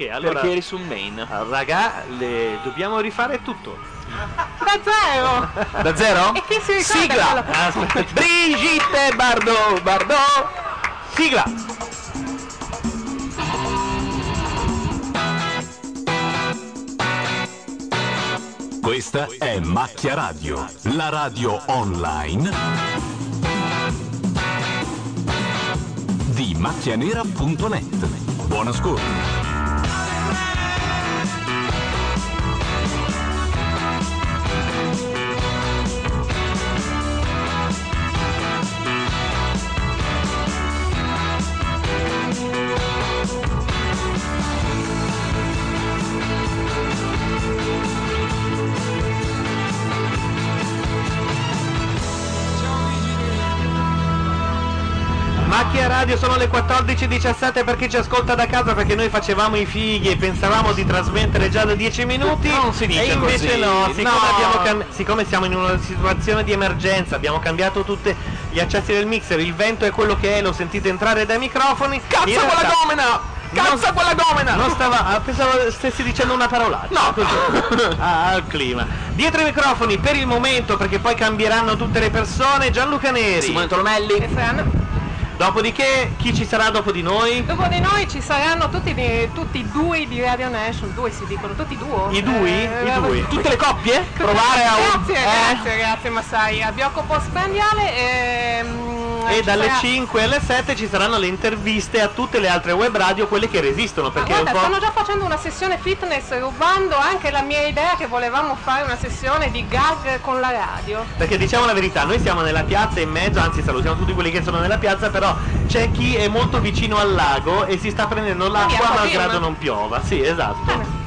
Che allora, Perché eri sul main. raga, le- dobbiamo rifare tutto. Da zero! Da zero? E chi si ricorda Sigla! quello- Aspetta. Brigitte Bardot, Bardot! Sigla! Questa è Macchia Radio, la radio online di macchianera.net. Buon ascolto. Radio sono le 14.17 per chi ci ascolta da casa perché noi facevamo i fighi e pensavamo di trasmettere già da 10 minuti Non si dice e invece così, no, siccome, no. abbiamo cam- siccome siamo in una situazione di emergenza abbiamo cambiato tutti gli accessi del mixer, il vento è quello che è, lo sentite entrare dai microfoni Cazzo realtà quella gomena! Cazzo quella gomena! Non stava, ah, pensavo stessi dicendo una parolaccia. No. Così. Ah, al clima. Dietro i microfoni per il momento, perché poi cambieranno tutte le persone, Gianluca Neri. Simone Tolomelli. E Fran. Dopodiché, chi ci sarà dopo di noi? Dopo di noi ci saranno tutti, i due di Radio Nation, due si dicono, tutti due. I due? I due. Tutte le coppie? Provare a. Grazie, eh? grazie, grazie Massai. A Biocco Postprandiale e... E dalle 5 alle 7 ci saranno le interviste a tutte le altre web radio, quelle che resistono, perché Guarda, stanno già facendo una sessione fitness rubando anche la mia idea che volevamo fare una sessione di gag con la radio. Perché diciamo la verità, noi siamo nella piazza in mezzo, anzi salutiamo tutti quelli che sono nella piazza, però c'è chi è molto vicino al lago e si sta prendendo l'acqua acqua malgrado non piova. Sì, esatto. Bene,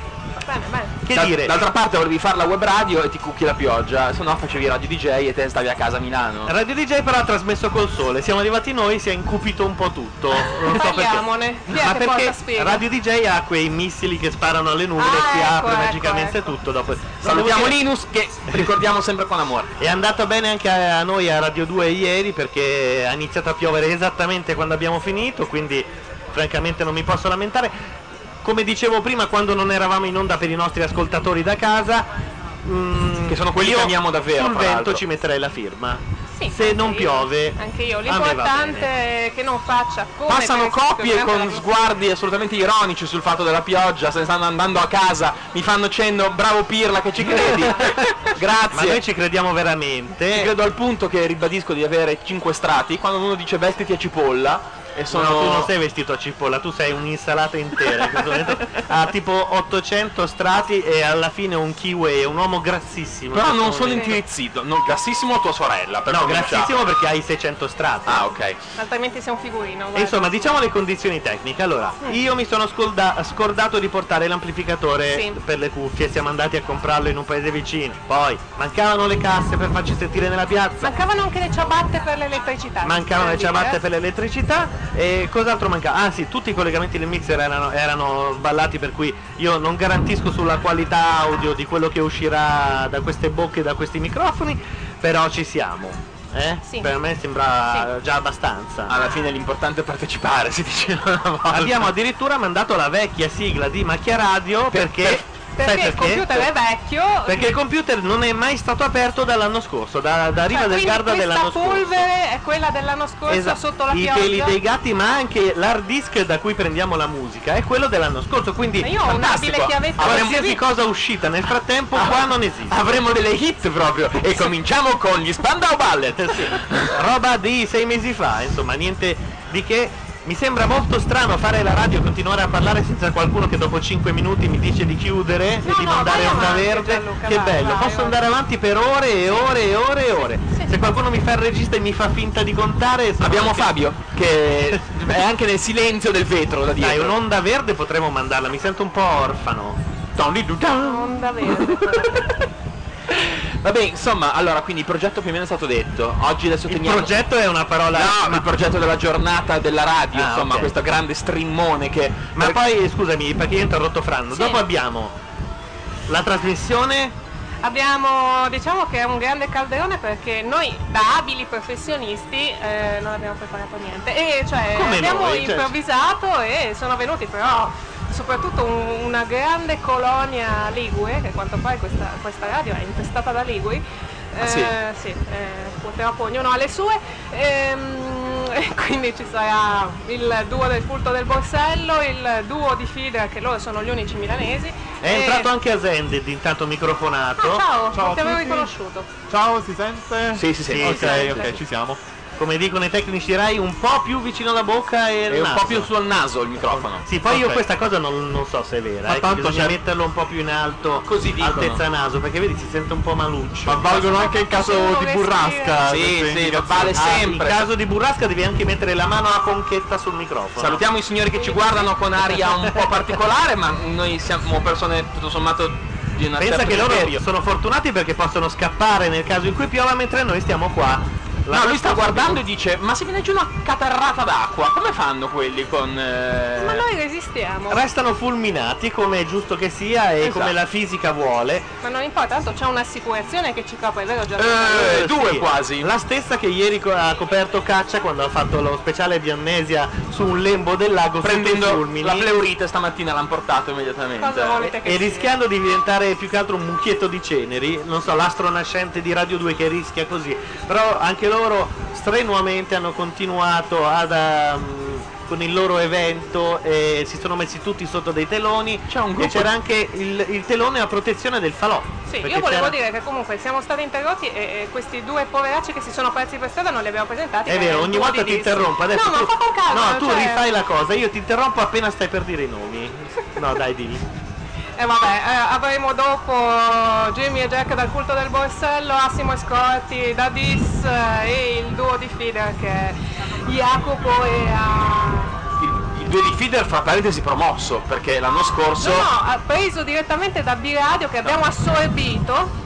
bene, bene. Che D'al- dire? D'altra parte volevi fare la web radio e ti cucchi la pioggia, se no facevi radio DJ e te stavi a casa a Milano. Radio DJ però ha trasmesso col sole, siamo arrivati noi, si è incupito un po' tutto. Non so perché. Parliamone. Chi è Ma che perché? Radio DJ ha quei missili che sparano alle nuvole Ah, e si ecco, apre ecco, magicamente ecco. tutto dopo. Salutiamo Linus che ricordiamo sempre con amore. È andata bene anche a a noi a Radio 2 ieri perché ha iniziato a piovere esattamente quando abbiamo finito, quindi francamente non mi posso lamentare. Come dicevo prima, quando non eravamo in onda per i nostri ascoltatori da casa, mm, Che sono quelli io che amiamo davvero, Sul vento ci metterei la firma. Sì, Se non io. piove, Anche io, l'importante è che non faccia come Passano coppie con sguardi assolutamente ironici sul fatto della pioggia, se ne stanno andando a casa, mi fanno cenno, bravo Pirla che ci credi. Ma Grazie. noi ci crediamo Ci veramente. credo al punto che ribadisco di avere 5 strati, quando uno dice vestiti a cipolla e sono No, tu non sei vestito a cipolla, tu sei un'insalata intera. ha tipo 800 strati e alla fine un kiwi, è un uomo grassissimo. Però non sono intirizzito, no, grassissimo a tua sorella, per No, cominciare. grassissimo perché hai 600 strati. Ah, ok. Altrimenti sei un figurino. E guarda. Insomma, diciamo le condizioni tecniche. Allora, io mi sono scolda- scordato di portare l'amplificatore Sì. per le cuffie, siamo andati a comprarlo in un paese vicino. Poi mancavano le casse per farci sentire nella piazza. Mancavano anche le ciabatte per l'elettricità. Mancavano le dire, ciabatte eh. per l'elettricità e cos'altro mancava? Ah sì, tutti i collegamenti del mixer erano, erano sballati per cui io non garantisco sulla qualità audio di quello che uscirà da queste bocche e da questi microfoni, però ci siamo. Eh? Sì. Per me sembra già abbastanza. Alla fine l'importante è partecipare, si diceva una volta. Abbiamo addirittura mandato la vecchia sigla di Macchia Radio perché... sai Perché il computer è vecchio. Perché il computer non è mai stato aperto dall'anno scorso, da, da Riva cioè, del Garda dell'anno scorso. polvere è quella dell'anno scorso Esatto. sotto la I pioggia. peli dei gatti, ma anche l'hard disk da cui prendiamo la musica è quello dell'anno scorso. Quindi Ma io ho fantastico. un'abile chiavetta qualsiasi cosa uscita nel frattempo qua non esiste. Avremo delle hit proprio e cominciamo con gli Spandau Ballet. Sì. Roba di sei mesi fa, insomma, niente di che. Mi sembra molto strano fare la radio e continuare a parlare senza qualcuno che dopo 5 minuti mi dice di chiudere No, e di no, mandare onda verde. Gianluca, che vai, bello, vai, posso vai. andare avanti per ore e ore e ore e ore. Sì. Se qualcuno mi fa il regista e mi fa finta di contare, Abbiamo anche- Fabio che è anche nel silenzio del vetro da Dai, dietro. un'onda verde potremmo mandarla, mi sento un po' orfano. Onda verde. Vabbè, insomma, allora, quindi il progetto più o meno è stato detto. Oggi adesso Il teniamo... progetto è una parola. No, ma, il progetto della giornata della radio, Ah, insomma, ok. questo grande streamone che... ma per- poi scusami, perché io ho interrotto Franno. Sì. Dopo abbiamo la trasmissione. Abbiamo, diciamo che è un grande calderone perché noi da abili professionisti eh, non abbiamo preparato niente. E cioè Come abbiamo noi, cioè- improvvisato e sono venuti però soprattutto un- una grande colonia ligure, che a quanto pare questa, questa radio è intestata da liguri. Ah, sì? Eh, sì, eh, purtroppo ognuno ha le sue. Ehm, e quindi ci sarà il duo del culto del borsello, il duo di Fidra, che loro sono gli unici milanesi. È e- entrato anche Asended, intanto microfonato. Ah, ciao, Ciao a ti avevo riconosciuto. Ciao, si sente? Sì, sì, sì. Sì, Ok, sì, ok, sì. ci siamo. Come dicono i tecnici Rai, un po' più vicino alla bocca e È un po' più sul naso il microfono. Sì, poi io Ok. questa cosa non, non so se è vera, Ma eh, tanto bisogna c'è- metterlo un po' più in alto, Così dicono. altezza naso, perché vedi si sente un po' maluccio. Ma valgono anche in caso di burrasca. Sì, sì, vale Ah, sempre. in caso di burrasca devi anche mettere la mano a conchetta sul microfono. Salutiamo i signori che ci guardano con aria un po' particolare, ma noi siamo persone tutto sommato di una Pensa certo che loro sono fortunati perché possono scappare nel caso in cui piova mentre noi stiamo qua. La No, lui sta guardando e dice, ma se viene giù una catarrata d'acqua, come fanno quelli con... eh, Ma noi resistiamo. Restano fulminati come è giusto che sia e Esatto. come la fisica vuole. Ma non importa, tanto c'è un'assicurazione che ci copre, vero Gianluca? Eh, due sì. quasi. La stessa che ieri co- ha coperto Caccia quando ha fatto lo speciale di amnesia su un lembo del lago sotto i Prendendo fulmini. la pleurite stamattina l'hanno portato immediatamente. Cosa volete che E sia? rischiando di diventare più che altro un mucchietto di ceneri, non so, l'astro nascente di Radio 2 che rischia così, però anche loro strenuamente hanno continuato ad, ehm, con il loro evento e si sono messi tutti sotto dei teloni C'è un e gruppo- c'era anche il, il telone a protezione del falò. Sì, io volevo c'era- dire che comunque siamo stati interrotti e, e questi due poveracci che si sono persi per strada non li abbiamo presentati. È vero, ogni volta ti interrompo. Adesso no, ma tu, fa con calma. no, tu cioè- rifai la cosa, io ti interrompo appena stai per dire i nomi. No, dai, dimmi. E vabbè, eh, avremo dopo Jimmy e Jack dal culto del borsello, Assimo Scorti da Dis eh, e il duo di Feeder che è Jacopo e a... Il, due di feeder fra parentesi promosso, perché l'anno scorso... No, no, ha preso direttamente da B-Radio che abbiamo assorbito.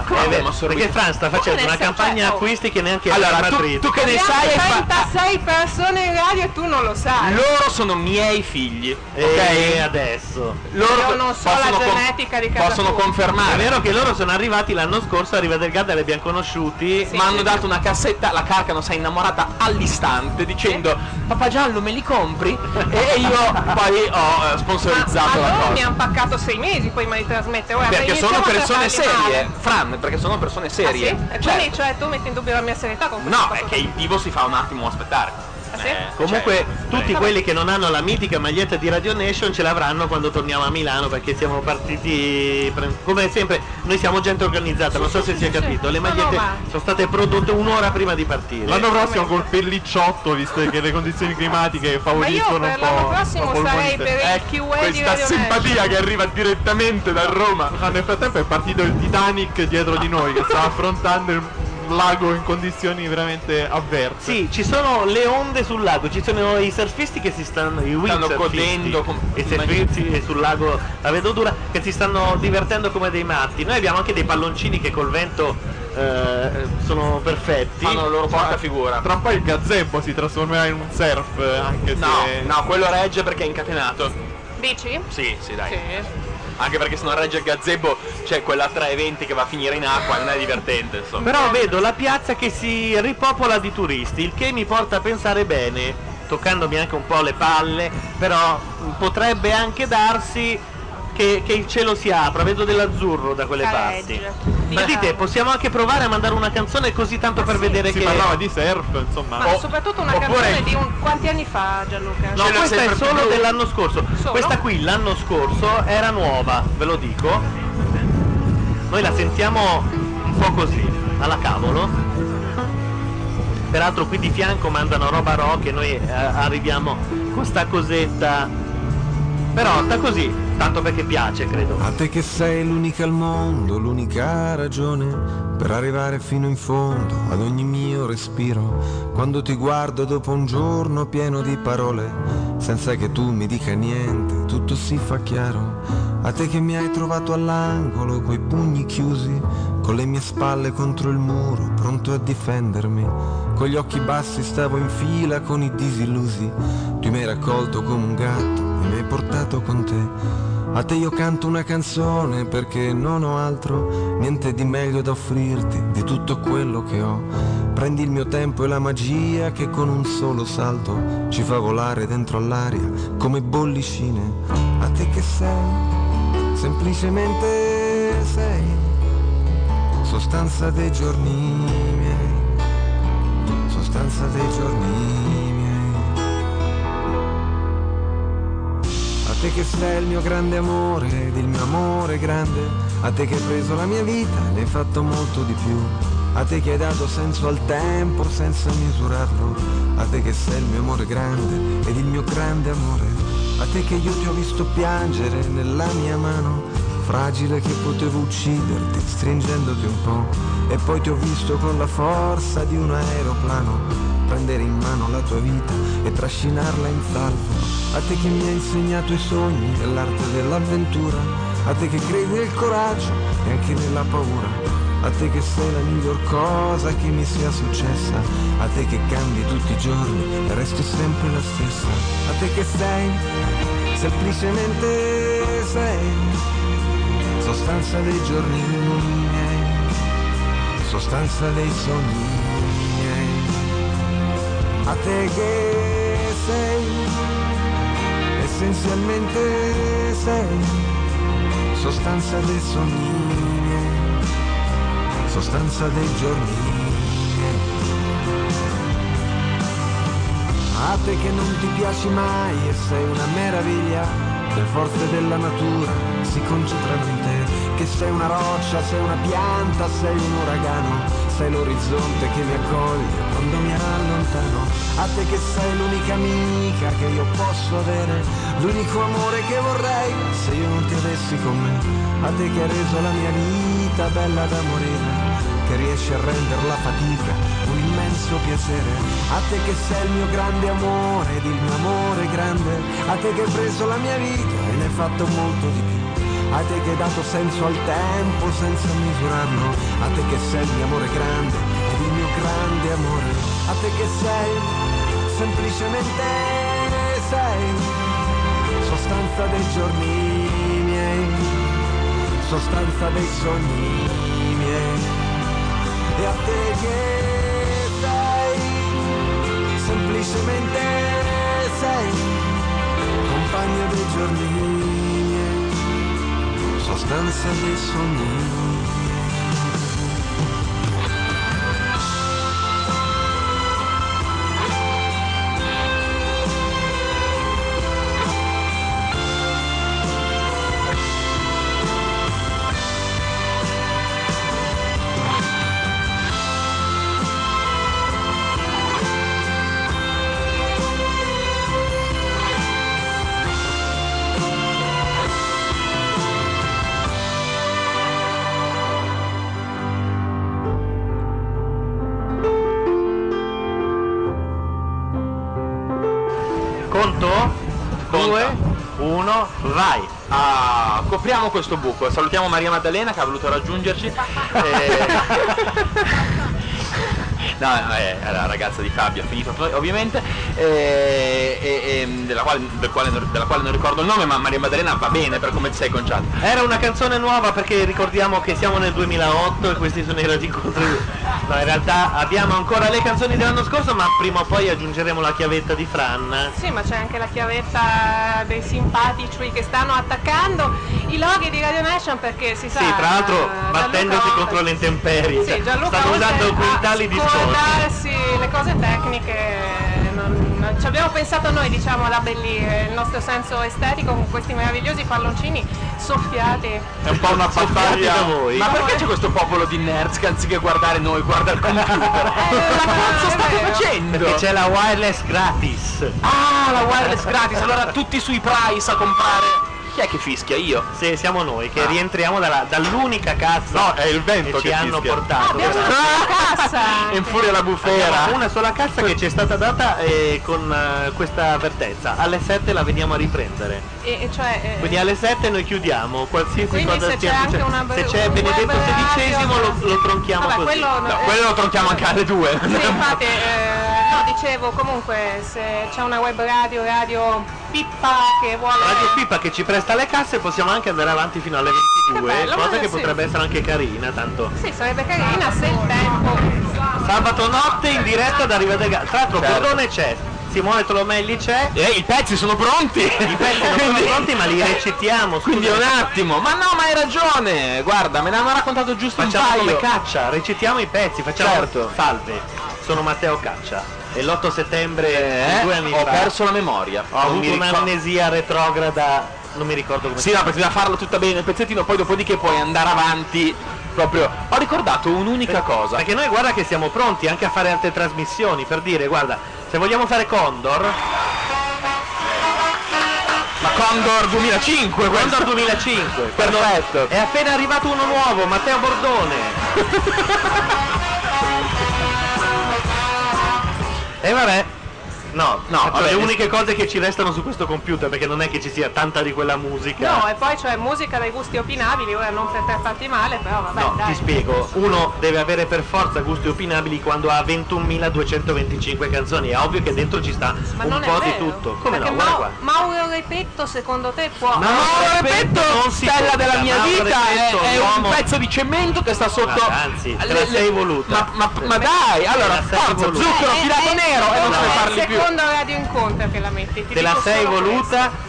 Eh, Come perché Fran sta facendo una campagna cioè, acquisti che neanche Allora, tu, Madrid. tu che ne sai... e fa- 36 persone in radio e tu non lo sai. Loro sono miei figli, E ok? adesso. Loro Io non so la possono con- genetica di casa Possono tua. È confermare. vero che loro sono arrivati l'anno scorso a Riva del Garda, li abbiamo conosciuti. Sì. Mi hanno dato una cassetta, la Carcano si è innamorata all'istante dicendo Papà Giallo me li compri? e io poi ho eh, sponsorizzato ma la loro cosa. mi hanno paccato sei mesi prima di trasmettere. Ora, Perché sono persone serie, male- Fran, perché sono persone Ah, serie. sì? E Cioè, quindi cioè tu metti in dubbio la mia serietà con questo no, è che il vivo si fa un attimo aspettare. Sì? Eh, Comunque cioè, tutti eh. quelli che non hanno la mitica maglietta di Radio Nation ce l'avranno quando torniamo a Milano perché siamo partiti pre- come sempre noi siamo gente organizzata, non so se si è sì. capito, le No, no, magliette ma- sono state prodotte un'ora prima di partire. L'anno prossimo col pellicciotto, visto che le condizioni climatiche favoriscono un po'. l'anno prossimo sarei polmonite. per il Ecco, QA di questa Radio simpatia Nation. che arriva direttamente da Roma. Ah, nel frattempo è partito il Titanic dietro di noi che sta affrontando il lago in condizioni veramente avverse. Sì, ci sono le onde sul lago, ci sono i surfisti che si stanno, i Stanno godendo com- i surfisti sul lago La Vedodura che si stanno divertendo come dei matti. Noi abbiamo anche dei palloncini che col vento eh, sono perfetti. fanno la loro porca figura. Tra un po' il gazebo si trasformerà in un surf, eh, anche No, se. no, quello regge perché è incatenato. Dici? Sì, sì, dai. Sì. Anche perché se non regge il gazebo c'è quella 320 che va a finire in acqua, non è divertente, insomma. Però vedo la piazza che si ripopola di turisti, il che mi porta a pensare bene, toccandomi anche un po' le palle, però potrebbe anche darsi che, che il cielo si apra, vedo dell'azzurro da quelle parti. Careggia. Ma dite, possiamo anche provare a mandare una canzone così tanto per sì. vedere Si che... parlava di surf, insomma. Ma O- soprattutto una oppure- canzone di un... quanti anni fa Gianluca? No, l'ho questa è solo più- dell'anno scorso. Solo? Questa qui l'anno scorso era nuova, ve lo dico. Noi la sentiamo un po' così, alla cavolo. Peraltro qui di fianco mandano roba rock e noi eh, arriviamo con sta cosetta. Però sta così, tanto perché piace, credo. A te che sei l'unica al mondo, l'unica ragione per arrivare fino in fondo ad ogni mio respiro. Quando ti guardo dopo un giorno pieno di parole, senza che tu mi dica niente, tutto si fa chiaro. A te che mi hai trovato all'angolo, coi pugni chiusi, con le mie spalle contro il muro, pronto a difendermi. Con gli occhi bassi stavo in fila con i disillusi. Tu mi hai raccolto come un gatto e mi hai portato con te. A te io canto una canzone perché non ho altro, niente di meglio da offrirti di tutto quello che ho. Prendi il mio tempo e la magia che con un solo salto ci fa volare dentro all'aria come bollicine. a te che sei, semplicemente sei, sostanza dei giorni miei, sostanza dei giorni miei. Te che sei il mio grande amore ed il mio amore grande, a te che hai preso la mia vita e ne hai fatto molto di più, a te che hai dato senso al tempo senza misurarlo, a te che sei il mio amore grande ed il mio grande amore, a te che io ti ho visto piangere nella mia mano, fragile che potevo ucciderti stringendoti un po', e poi ti ho visto con la forza di un aeroplano prendere in mano la tua vita e trascinarla in salvo. A te che mi hai insegnato i sogni e l'arte dell'avventura, a te che credi nel coraggio e anche nella paura, a te che sei la miglior cosa che mi sia successa, a te che cambi tutti i giorni e resti sempre la stessa, a te che sei, semplicemente sei, sostanza dei giorni miei, sostanza dei sogni miei a te che sei, essenzialmente sei, sostanza dei sogni sostanza dei giorni. A te che non ti piaci mai e sei una meraviglia, le forze della natura si concentrano in te, che sei una roccia, sei una pianta, sei un uragano, sei l'orizzonte che mi accoglie quando mi allontano, a te che sei l'unica amica che io posso avere, l'unico amore che vorrei. Se io non ti avessi con me, a te che hai reso la mia vita bella da morire, che riesci a rendere la fatica un immenso piacere, a te che sei il mio grande amore ed il mio amore grande, a te che hai preso la mia vita e ne hai fatto molto di più. A te che hai dato senso al tempo senza misurarlo, a te che sei il mio amore grande ed il mio grande amore, a te che sei semplicemente sei. Sostanza dei giorni miei, sostanza dei sogni miei, e a te che sei semplicemente sei. Compagno dei giorni miei, sostanza dei sogni. Ah, copriamo questo buco. Salutiamo Maria Maddalena che ha voluto raggiungerci. Eh, No, è la ragazza di Fabio, finito ovviamente, eh, e- e- della, quale, del quale della quale non ricordo il nome, ma Maria Maddalena va bene per come ti sei conciata. Era una canzone nuova perché ricordiamo che siamo nel 2008 e questi sono i radioincontri. No, in realtà abbiamo ancora le canzoni dell'anno scorso, ma prima o poi aggiungeremo la chiavetta di Fran. Sì, ma c'è anche la chiavetta dei simpatici che stanno attaccando i loghi di Radio Nation perché si sa. Sì, tra l'altro Gianluca battendosi oltre- contro le intemperie. Sì, Gianluca Stanno usando quintali di scordarsi le cose tecniche, ci abbiamo pensato noi, diciamo, ad abbellire il nostro senso estetico con questi meravigliosi palloncini soffiati. È un po' una battaglia da voi. Ma perché c'è questo popolo di nerds che anziché guardare noi guarda il computer? Eh, Cosa state facendo? Perché c'è la wireless gratis. Ah, la wireless gratis, allora tutti sui price a comprare. Chi è che fischia? Io? Sì, siamo noi che rientriamo dalla- dall'unica cassa No, è il vento che ci che hanno fischia. portato. Abbiamo Questa- una cassa! E infuria la bufera. Abbiamo una sola cassa che ci è stata data eh, con eh, questa avvertenza. Alle 7 la veniamo a riprendere. E, e cioè, eh, Quindi alle 7 noi chiudiamo qualsiasi Quindi cosa se stia c'è anche succedendo. una- Se c'è un Benedetto XVI radio- lo, lo tronchiamo Vabbè, così. quello no- No, quello lo tronchiamo anche alle due. Sì, infatti, eh, no, dicevo comunque se c'è una web radio, radio Pippa che vuole... Radio Pippa che ci presta le casse possiamo anche andare avanti fino alle 22, Che bello, cosa che sì. potrebbe essere anche carina, tanto. Sì, sarebbe carina se il tempo... Sabato notte in diretta da Riva del Gas. Tra l'altro Certo. Cordone c'è. Simone Tolomelli c'è. Eh, i pezzi sono pronti! I pezzi non sono pronti, ma li recitiamo. Quindi scusa. un attimo, ma no, ma hai ragione! Guarda, me ne hanno raccontato giusto Facciamo un come paio. caccia, recitiamo i pezzi, facciamo Certo. salve. Sono Matteo Caccia. E l'8 settembre Eh, due anni ho fa perso la memoria. ho Non avuto un'amnesia retrograda, non mi ricordo come Sì, no, perché bisogna farlo tutta bene il pezzettino, poi dopodiché puoi andare avanti proprio. Ho ricordato un'unica cosa. Perché noi guarda che siamo pronti anche a fare altre trasmissioni, per dire, guarda, se vogliamo fare Condor, Ma Condor 2005, questo. Condor 2005, quando Perfetto. è appena arrivato uno nuovo, Matteo Bordone. e vabbè. No, No, faccio vabbè, le uniche cose che ci restano su questo computer perché non è che ci sia tanta di quella musica. No, e poi c'è musica dai gusti opinabili, ora non per te farti male, però vabbè, No, dai. ti spiego, uno deve avere per forza gusti opinabili quando ha 21.225 canzoni, è ovvio che dentro ci sta Ma un non è po' di tutto. Come perché no? Guarda qua. Mauro Repetto secondo te può... No, Mauro Repetto Repetto, non si stella della mia Mauro vita, è, Repetto, è un l'uomo- pezzo di cemento che sta sotto. Ma anzi, te la sei voluta. Ma, ma- ma dai, allora, forza, zucchero Eh, filato eh, nero e non no, te ne è parli più. Secondo radio incontro che la metti, ti Te la sei voluta?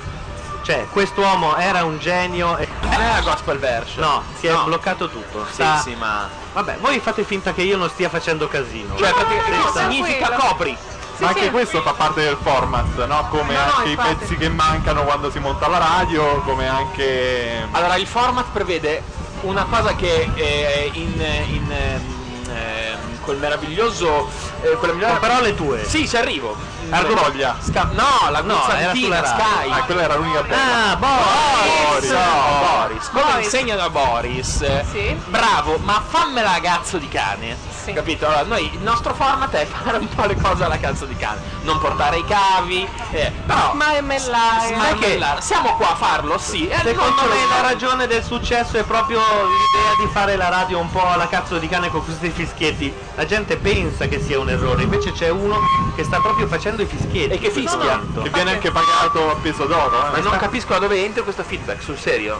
Cioè, quest'uomo era un genio e... Non è la gospel version. No, si è No. bloccato tutto. Sì, Sta- sì, ma. Vabbè, voi fate finta che io non stia facendo casino. Cioè, No, no, no, significa tranquillo. copri. Ma anche questo fa parte del format, no? Come No, no, anche infatti. i pezzi che mancano quando si monta la radio, come anche. Allora, il format prevede una cosa che eh, in, in ehm, quel meraviglioso. Eh, quella migliore... Con parole tue. Sì, ci arrivo. Ardoglia. Sca- no, la No, Guzzantina. Sky. Ah, quella era l'unica bella. Ah, Boris! Boris, no, Boris, come Boris. insegna da Boris, Sì. bravo, ma fammela a cazzo di cane. Sì. Capito? Allora, noi il nostro format è fare un po' le cose alla cazzo di cane, non portare i cavi, eh, però Smarmellare. smarmellare. Siamo qua a farlo, sì. e Secondo me la ragione del successo è proprio l'idea di fare la radio un po' alla cazzo di cane con questi fischietti. La gente pensa che sia un errore, invece c'è uno che sta proprio facendo i fischietti. E che fischia. Che viene anche pagato a peso d'oro. Ma Eh. non capisco da dove entra questo feedback, sul serio.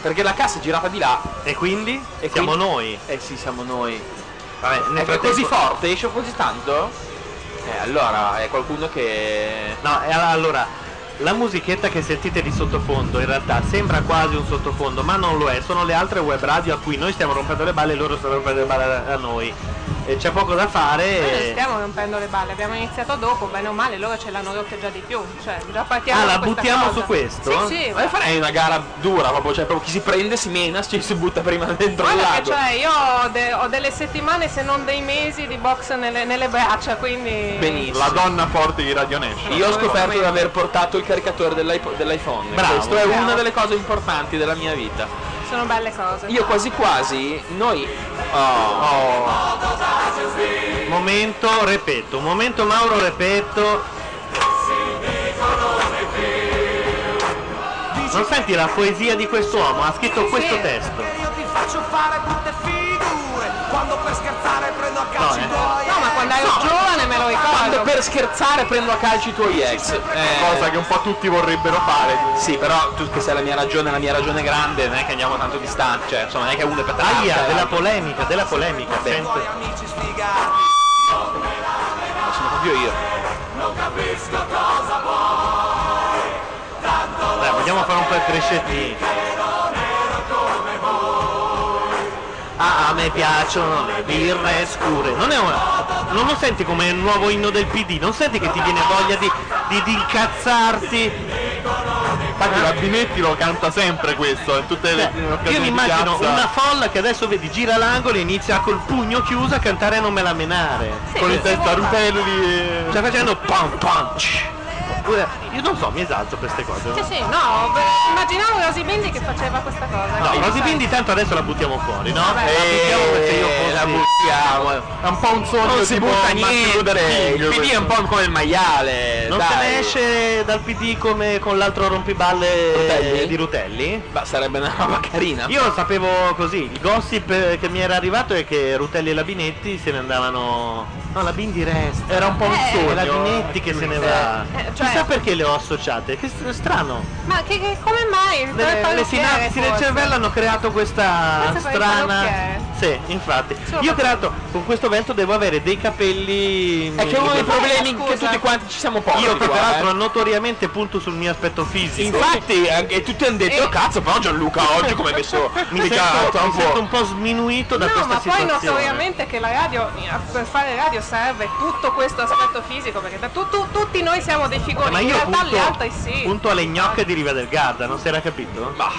Perché la cassa è girata di là. E quindi? E siamo quindi- noi. Eh sì, siamo noi. Vabbè, nel È frattempo- così forte, esce così tanto? Eh, allora è qualcuno che. No, e allora, la musichetta che sentite di sottofondo in realtà sembra quasi un sottofondo, ma non lo è, sono le altre web radio a cui noi stiamo rompendo le balle e loro stanno rompendo le balle a noi. E c'è poco da Noi non fare. stiamo rompendo le balle, abbiamo iniziato dopo, bene o male, loro ce l'hanno rotte già di più. Cioè, già partiamo Ah, la buttiamo cosa. su questo? Sì, sì, Ma io farei una gara dura proprio, cioè proprio chi si prende si mena, ci si butta prima dentro il Guarda che lago. cioè, io ho, de- ho delle settimane se non dei mesi di box nelle, nelle braccia, quindi... Benissimo. La donna forte di Radio Nation. Io ho scoperto di aver portato il caricatore dell'iPo- dell'iPhone. Bravo. Questo è Bravo. una delle cose importanti della mia vita. Sono belle cose. Io quasi quasi, noi. Oh. Momento, repetto, momento Mauro repetto. Non senti la poesia di quest'uomo? Ha scritto questo testo. Io ti faccio fare brutte figure per scherzare prendo a calci i tuoi ex. Eh, Cosa che un po' tutti vorrebbero fare. Sì, però tu che sei la mia ragione, la mia ragione grande, non è che andiamo tanto distanti, cioè insomma non è che uno è per te. Aia, l'altro, della polemica, della polemica. amici sfigati Ma sono proprio io. Dai, vogliamo fare un po' il crescettino. Ah, a me piacciono le birre scure. Non, è una, non lo senti come il nuovo inno del PD? Non senti che ti viene voglia di, di, di incazzarti? Infatti la Binetti lo canta sempre questo, in tutte le occasioni io mi immagino una folla che adesso vedi gira l'angolo e inizia col pugno chiuso a cantare Non me la menare. con i testa rutelli e... Cioè facendo pam pam. Oppure, Io non so, mi esalto per queste cose. Sì, sì, no, beh, immaginavo Rosy Bindi che faceva questa cosa. No, Rosy sai, Bindi tanto adesso la buttiamo fuori, no? Vabbè. La buttiamo perché io fossi... la buttiamo. È un po' un sogno Non si tipo butta niente, il PD è un po' come il maiale. Non dai. se ne esce dal PD come con l'altro rompiballe Rutelli? di Rutelli? Ma sarebbe una roba carina. Io sapevo così, il gossip eh, che mi era arrivato è che Rutelli e la Binetti se ne andavano... No, la Bindi resta. Era un po' un Eh, sogno. È la Binetti che se ne va. Eh, cioè- Chissà perché le ho associate, che st- strano. Ma che, che- come mai? Il Le, le parrucchiere, sinapsi del forse? cervello hanno creato questa Forse per il strana parrucchiere. Sì, infatti. Sono Io tra l'altro con questo vento devo avere dei capelli. È che uno dei Io problemi scusa. che tutti quanti ci siamo posti che qua, peraltro eh. notoriamente punto sul mio aspetto fisico. Infatti, anche tutti hanno detto, Eh. "Oh, cazzo, però Gianluca oggi come messo mi sento, mi un po'". sento un po' sminuito da No, questa ma poi situazione. notoriamente che la radio, per fare radio serve tutto questo aspetto fisico, perché da tu- tu- tutti noi siamo dei Eh, figuri, ma in io realtà punto, gli altri sì. punto alle gnocche di Riva del Garda, non si era capito? Bah.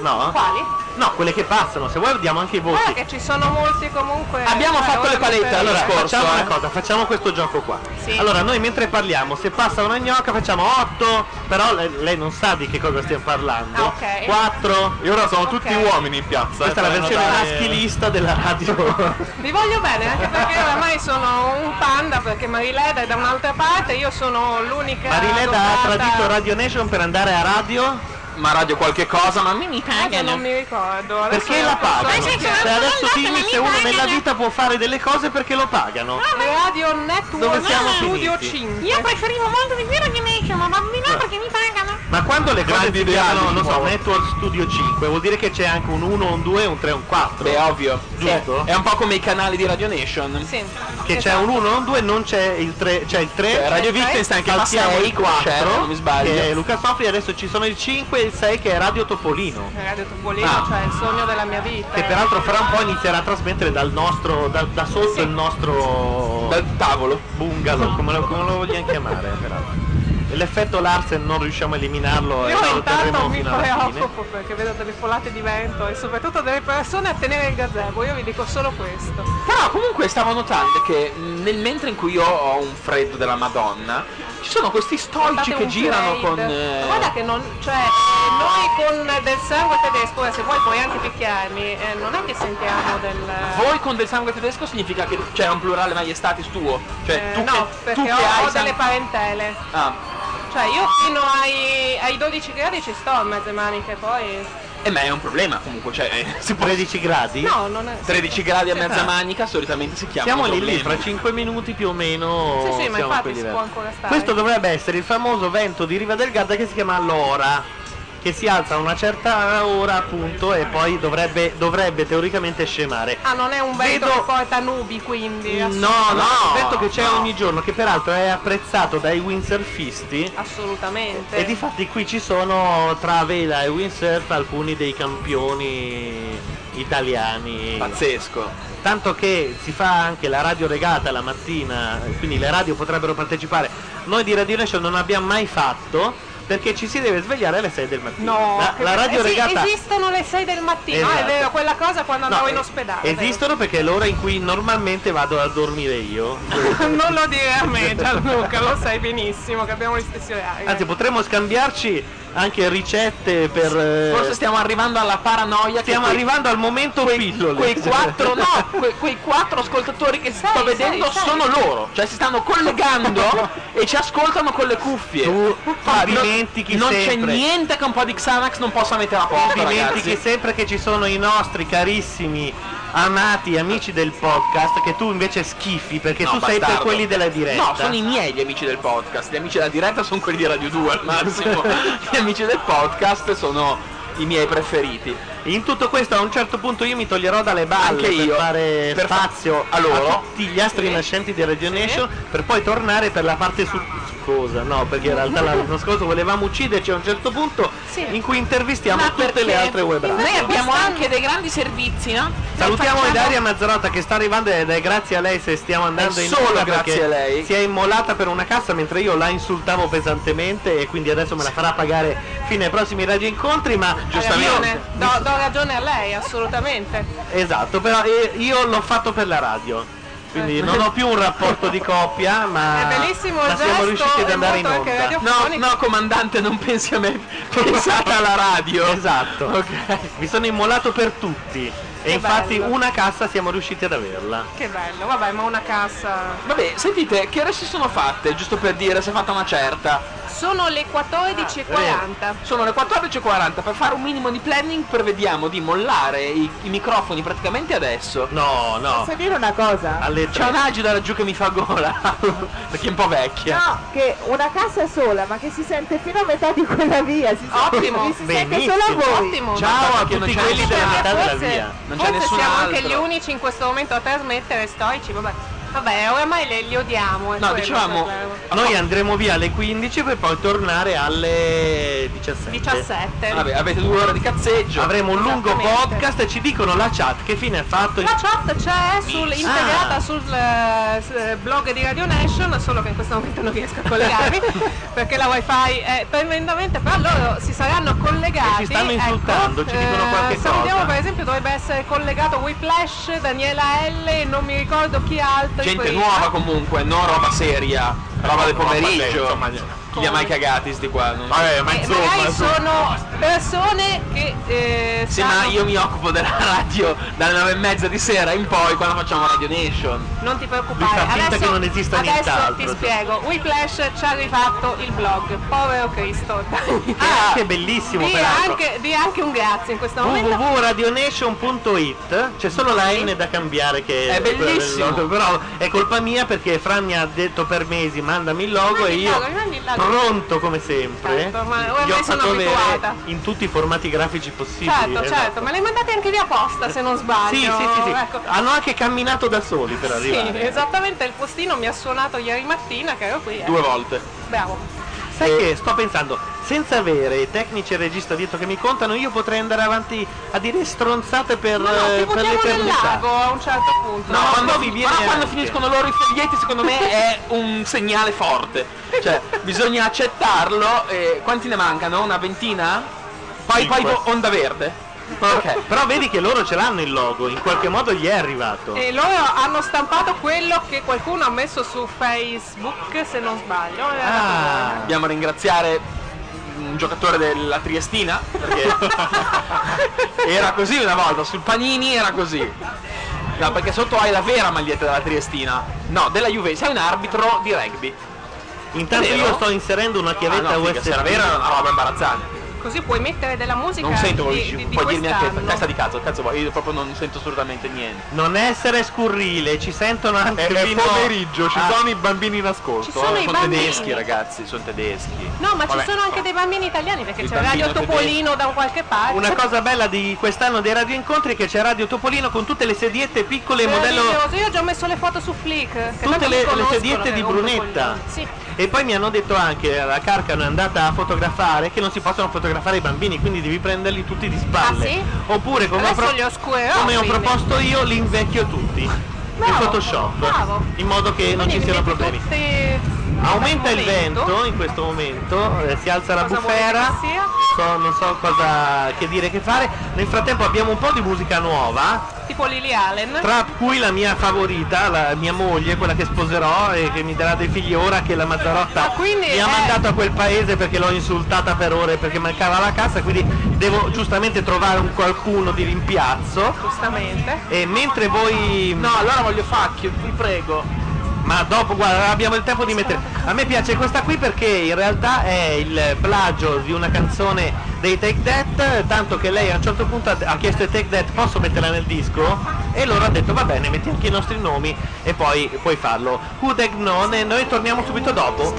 No? Quali? No, quelle che passano, se vuoi vediamo anche i voti. Guarda che ci sono molti comunque. Abbiamo eh, fatto le palette, allora, scorso, facciamo eh. una cosa, facciamo questo gioco qua. Sì. Allora, noi mentre parliamo, se passa una gnocca facciamo 8, però lei, lei non sa di che cosa stiamo parlando. Ah, ok. 4. E ora sono Ok. tutti uomini in piazza. Questa è eh, la per versione notare- maschilista della radio. Vi voglio bene, anche perché oramai sono un panda, perché Marileda è da un'altra parte, io sono l'unica. Marileda ha dotata- tradito Radio Nation per andare a radio Ma radio qualche cosa, ma mi mi pagano. non mi ricordo. adesso perché la pagano. Sì, sì, Cioè, sì. adesso dimmi se uno nella vita può fare delle cose perché lo pagano. Radio Dove Network siamo Studio finiti? 5. Io preferivo molto di più Radio Nation, ma bambino perché mi pagano. Ma quando le cose Grandi si chiamano, non so. Network Studio 5, vuol dire che c'è anche un 1, un 2, un 3, un 4. Beh, ovvio. Giusto? È, è un po' come i canali di Radio Nation. Sì. che c'è esatto. un 1, un 2, non c'è il 3, c'è il 3. Cioè, Radio Wittgenstein che fa Saltiamo 6 il con Cher, 4, non mi sbaglio. che è Luca Sofri, adesso ci sono il 5 e il 6 che è Radio Topolino. Radio Topolino, Ah. cioè il sogno della mia vita. Che peraltro fra un po' inizierà a trasmettere dal nostro, da, da sotto Sì. il nostro Dal tavolo. bungalow, come lo, come lo vogliamo chiamare peraltro. E L'effetto Larsen non riusciamo a eliminarlo e Io lo intanto terremo mi fino alla fine. preoccupo perché vedo delle folate di vento e soprattutto delle persone a tenere il gazebo, io vi dico solo questo. Però comunque stavo notando che nel mentre in cui io ho un freddo della Madonna, ci sono questi stoici che girano trade. con. eh, Guarda che non. cioè eh, noi con del sangue tedesco, ora se vuoi puoi anche picchiarmi, eh, non è che sentiamo del. Voi con del sangue tedesco significa che c'è un plurale maiestatis tuo. Cioè eh, tu no, che, perché tu che ho, hai ho san- delle parentele. Ah, Cioè io fino ai, ai 12 gradi ci sto a mezze maniche, poi. e ma è un problema comunque, cioè eh, si può 13 gradi? No, non è. 13 gradi a mezza manica solitamente si chiama Siamo lì lì, fra 5 minuti più o meno. Sì, sì, ma infatti si livelli. può ancora stare. Questo dovrebbe essere il famoso vento di Riva del Garda che si chiama l'ora. Che si alza a una certa ora appunto e poi dovrebbe, dovrebbe teoricamente scemare. Ah, non è un vento Vedo- che porta nubi, quindi. No, no, no, il vento che c'è no. ogni giorno, che peraltro è apprezzato dai windsurfisti. Assolutamente. E difatti qui ci sono tra vela e windsurf alcuni dei campioni italiani. Pazzesco. Tanto che si fa anche la radio regata la mattina, quindi le radio potrebbero partecipare. Noi di Radio Nation non abbiamo mai fatto perché ci si deve svegliare alle 6 del mattino. No, la, la radio esi- regata esistono le 6 del mattino, ah, Esatto. è vero, quella cosa quando No, andavo in eh, ospedale. Esistono perché è l'ora in cui normalmente vado a dormire io. non lo dire a me Gianluca, lo sai benissimo che abbiamo gli stessi orari. Anzi, potremmo scambiarci anche ricette per. eh, Forse stiamo arrivando alla paranoia stiamo che quei- arrivando al momento pillole. quei quattro no, que- quei quattro ascoltatori che Sei, sto vedendo sei, sei. sono loro, cioè si stanno collegando e ci ascoltano con le cuffie. Tu Ah, non- dimentichi non sempre. c'è niente che un po' di Xanax non possa mettere a posto, dimentichi ragazzi. sempre che ci sono i nostri carissimi amati amici del podcast che tu invece schifi perché No, tu sei per bastardo. quelli della diretta. No, sono i miei gli amici del podcast. Gli amici della diretta sono quelli di Radio 2 al massimo. gli amici del podcast sono i miei preferiti. In tutto questo a un certo punto io mi toglierò dalle balle Anche io. per fare Per fa- spazio a loro. tutti gli astri nascenti di Radio Nation per poi tornare per la parte su cosa no perché in realtà l'anno scorso volevamo ucciderci a un certo punto Sì. in cui intervistiamo Ma tutte le altre web radio. Noi abbiamo anche dei grandi servizi, no? Salutiamo facciamo- Daria Mazzarotta che sta arrivando ed è grazie a lei se stiamo andando È in solo grazie perché a lei. Si è immolata per una cassa mentre io la insultavo pesantemente e quindi adesso me la farà pagare fino ai prossimi radioincontri, ma Ha giustamente ragione, do, do ragione a lei, assolutamente. Esatto, però eh, io l'ho fatto per la radio. Quindi non ho più un rapporto di coppia, ma, È bellissimo ma siamo gesto, riusciti ad andare in molto anche onda. No, no, comandante, non pensi a me, pensate alla radio. Esatto. Ok. Mi sono immolato per tutti. E Che infatti bello. una cassa siamo riusciti ad averla. Che bello, vabbè, ma una cassa. Vabbè, sentite, che ore si sono fatte, giusto per dire se è fatta una certa? Sono le 14.40. Sono le 14.40, per fare un minimo di planning prevediamo di mollare i, i microfoni praticamente adesso. No, no. Posso dire una cosa? Alle C'è un'agida laggiù che mi fa gola, perché è un po' vecchia. No, che una cassa sola, ma che si sente fino a metà di quella via. Si sente- Ottimo. mi si sente Benissimo. solo a voi. Ottimo. Ciao a tutti quelli della metà della via. Non c'è Forse nessun siamo altro. anche gli unici in questo momento a trasmettere stoici, vabbè. Vabbè, oramai li, li odiamo. è No, dicevamo, noi andremo via alle 15 per poi tornare alle 17. 17. Vabbè, avete due ore di cazzeggio. Avremo un lungo podcast e ci dicono la chat che fine ha fatto. La chat c'è sul- Ah. integrata sul eh, eh, blog di Radio Nation, solo che in questo momento non riesco a collegarmi perché la wifi è tremendamente, però loro si saranno collegati. E ci stanno ecco, insultando, ci dicono qualche Salutiamo cosa. per esempio dovrebbe essere collegato Whiplash, Daniela L e non mi ricordo chi altri. Gente prima. nuova comunque, non roba seria, roba del pomeriggio. insomma, Chi li ha mai cagati sti qua? Non- Vabbè, ma Eh, insomma, magari sono persone che eh, Sì, ma sanno- io mi occupo della radio dalle nove e mezza di sera in poi quando facciamo Radio Nation. Non ti preoccupare, fa finta adesso, che non esista adesso nient'altro, ti cioè. spiego. Whiplash ci ha rifatto il blog, povero Cristo. Che è anche bellissimo Di peraltro. anche, di anche un grazie in questo momento. www.radionation.it c'è solo la N da cambiare che È bellissimo. però è colpa mia perché Fran mi ha detto per mesi mandami il logo e Rimandi il io logo, logo. pronto come sempre Certo, ma oramai gli ho sono fatto abituata. in tutti i formati grafici possibili Certo, esatto. certo, me le mandate anche di apposta se non sbaglio. sì, sì, sì, sì. Ecco. hanno anche camminato da soli per Sì, arrivare esattamente il postino mi ha suonato ieri mattina che ero qui. eh. Due volte. Bravo. sai che sto pensando senza avere i tecnici e il regista dietro che mi contano io potrei andare avanti a dire stronzate per, no, ti eh, per l'eternità lago a un certo punto. No, quando, poi mi viene quando anche. finiscono loro i foglietti secondo me è un segnale forte. Cioè, bisogna accettarlo. e quanti ne mancano? Una ventina? Poi, poi Cinque. vo- onda verde. Ok. però vedi che loro ce l'hanno il logo in qualche modo gli è arrivato E loro hanno stampato quello che qualcuno ha messo su Facebook, se non sbaglio. Eh, Ah. Dobbiamo ringraziare un giocatore della Triestina perché era così una volta, sul panini era così. No, perché sotto hai la vera maglietta della Triestina. No, della Juve, sei un arbitro di rugby. intanto Vero? io sto inserendo una Ah, chiavetta no, figa, USB se era vera era una roba imbarazzante. Così puoi mettere della musica Non sento, di, vuoi- di, di puoi dirmi anche testa di cazzo, cazzo vuoi, io proprio non sento assolutamente niente. non essere scurrile ci sentono anche È, è pomeriggio, ci Ah. sono i bambini in ascolto. Ci sono i sono tedeschi ragazzi, sono tedeschi. No, ma Vabbè, ci sono anche dei bambini italiani perché Il c'è Radio Topolino da qualche parte. una cosa bella di quest'anno dei radio incontri è che c'è Radio Topolino con tutte le sediette piccole modello Meraviglioso. Io ho già messo le foto su Flick. che tutte le, le sediette che di Brunetta. Sì. e poi mi hanno detto anche la Carcano è andata a fotografare che non si possono fotografare i bambini quindi devi prenderli tutti di spalle. Ah, sì? oppure come, ho, pro- li oscurerò, come ho proposto io li invecchio tutti. In Bravo, Photoshop. bravo. in modo che non Quindi ci mi siano problemi. tutti Aumenta il vento in questo momento, eh, si alza la Cosa vuoi bufera, so- non so cosa che dire che fare. Nel frattempo abbiamo un po' di musica nuova, tipo Lily Allen. tra cui la mia favorita, la mia moglie, quella che sposerò e che mi darà dei figli ora che la Mazzarotta Ah, quindi mi ha è- mandato a quel paese perché l'ho insultata per ore perché mancava la cassa, quindi devo giustamente trovare un qualcuno di rimpiazzo. Giustamente. E mentre voi. No, allora voglio Facchio, vi prego. Ma dopo, guarda, abbiamo il tempo di mettere. A me piace questa qui perché in realtà è il plagio di una canzone dei Take That, tanto che lei a un certo punto ha chiesto ai Take That posso metterla nel disco? E loro hanno detto va bene, metti anche i nostri nomi e poi puoi farlo. The known e noi torniamo subito dopo.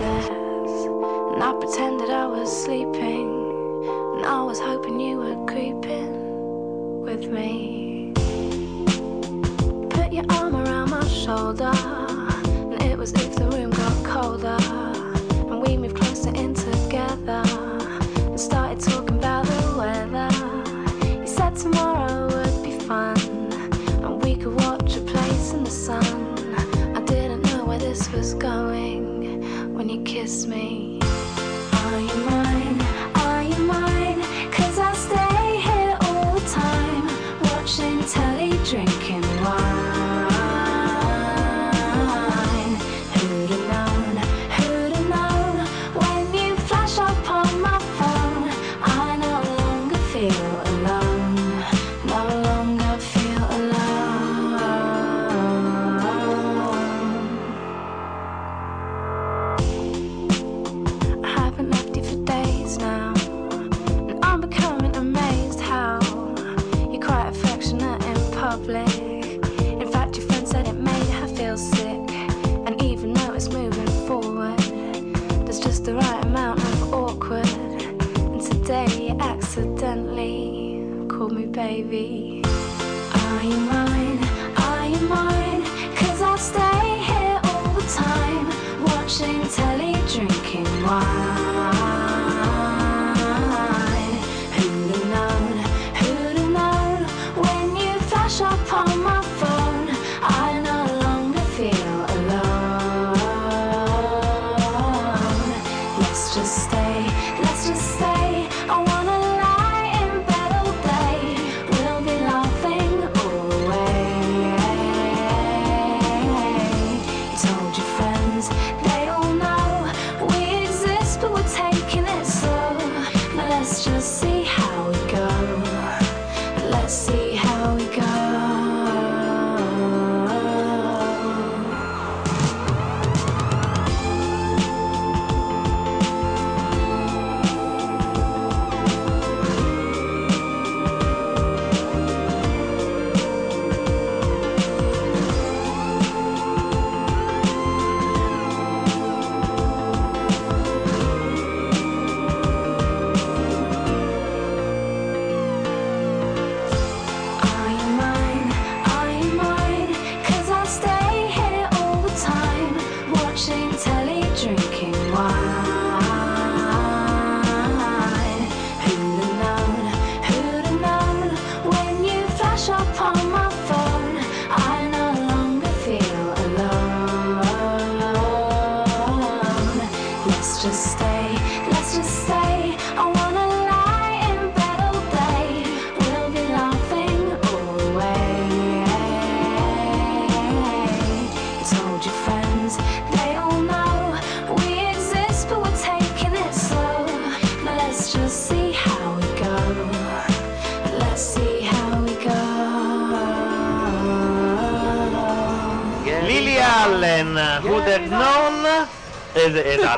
With me. Put your arm around my shoulder. Was if the room got colder. And we moved closer in together. And started talking about the weather. You said tomorrow would be fun. And we could watch a place in the sun. I didn't know where this was going when you kissed me.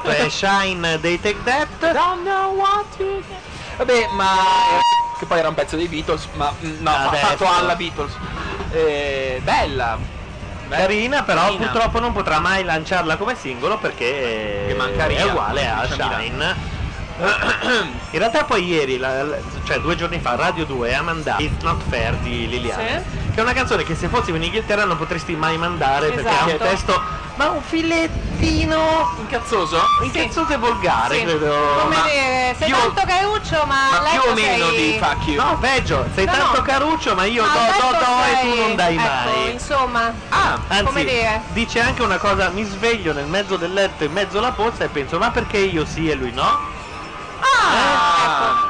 Esatto, è Shine dei Take That. Don't know what you Vabbè, ma che poi era un pezzo dei Beatles, ma mm, no, ha Adesso. fatto alla Beatles. Eh, bella. Carina, però Carina. purtroppo non potrà mai lanciarla come singolo perché è uguale a 10.000. Shine. In realtà poi ieri, la- cioè due giorni fa, Radio 2 ha mandato It's Not Fair di Liliana, che è una canzone che se fossi in Inghilterra non potresti mai mandare perché ha un Esatto. testo, ma un filettino incazzoso, incazzoso e volgare, Sì. credo. Come Ma- dire, sei più- tanto caruccio, ma, ma letto più o meno sei... di fuck you. No, peggio, sei No, tanto no. caruccio, ma io Ma do, do, do e tu sei- non dai ecco, mai. insomma, Ah, anzi, come dire? dice anche una cosa, mi sveglio nel mezzo del letto, in mezzo alla pozza e penso, ma perché io sì e lui no? Ah,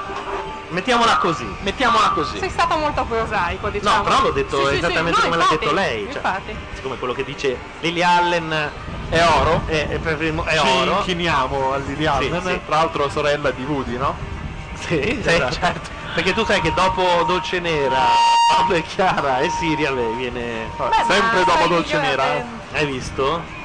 Mettiamola così. Mettiamola così. sei stato molto prosaico, diciamo. No, però l'ho detto Sì, sì, sì, esattamente no, come l'ha infatti, detto lei. Cioè, Infatti. siccome quello che dice Lily Allen è oro, è, è, preferimo- è Ci oro. inchiniamo a Lily Allen, Sì, sì. tra l'altro sorella di Woody, no? Sì, sì, Esatto. certo. Perché tu sai che dopo Dolce Nera, Pablo e Chiara e Siria lei viene sempre dopo Dolce Nera. eh. Hai visto?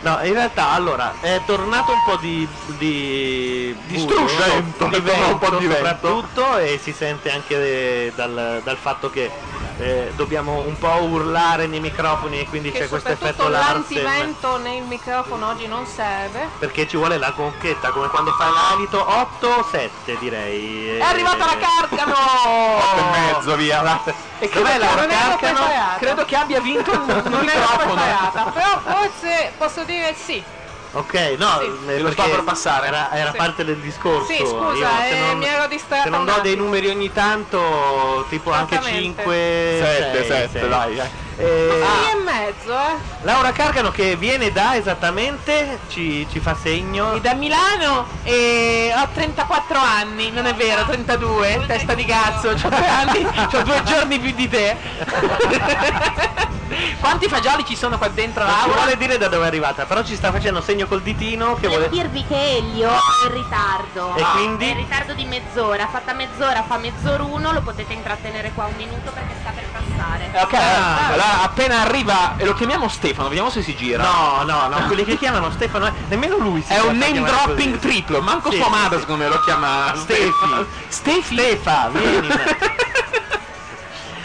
No, in realtà allora è tornato un po' di di, Di struscento, di tornato un po' vento di vento. soprattutto e si sente anche dal, dal fatto che eh, dobbiamo un po' urlare nei microfoni e quindi Che c'è questo effetto Larsen l'antivento nel microfono oggi non serve. perché ci vuole la conchetta come quando fai l'alito 8-7 direi È arrivata la carta, no! e mezzo via. va. E Dov'è credo, la Carcano? credo che abbia vinto un, un Non microfono. preparata, però forse posso dire sì. Ok, no, Sì. eh, Lo sto per passare. Era, era Sì. parte del discorso. Sì, scusa, Io, se eh, non, mi ero distratta Se non do dei numeri ogni tanto, tipo anche Esattamente. 5, 7, 7, dai. eh. Eh, Sì e mezzo, eh. Laura Carcano che viene da esattamente, ci, ci fa segno. Da Milano e ho 34 anni, non è vero, 32, testa di cazzo, ho due anni, ho due giorni più di te. Quanti fagioli ci sono qua dentro Non ci Laura? vuole dire da dove è arrivata, però ci sta facendo segno col ditino che Devo vuole. dirvi che Elio è in ritardo. E quindi? È in ritardo di mezz'ora. Fatta mezz'ora, fa mezz'oruno, lo potete intrattenere qua un minuto perché sta per passare. Eh, Ok, Ah. allora appena arriva e lo chiamiamo Stefano, vediamo se si gira. No, no, no, quelli che chiamano Stefano, eh, nemmeno lui si È un name dropping così. triplo, manco Sì, sua madre sì. secondo me lo chiama Stefi. Stefi? Stefa, vieni.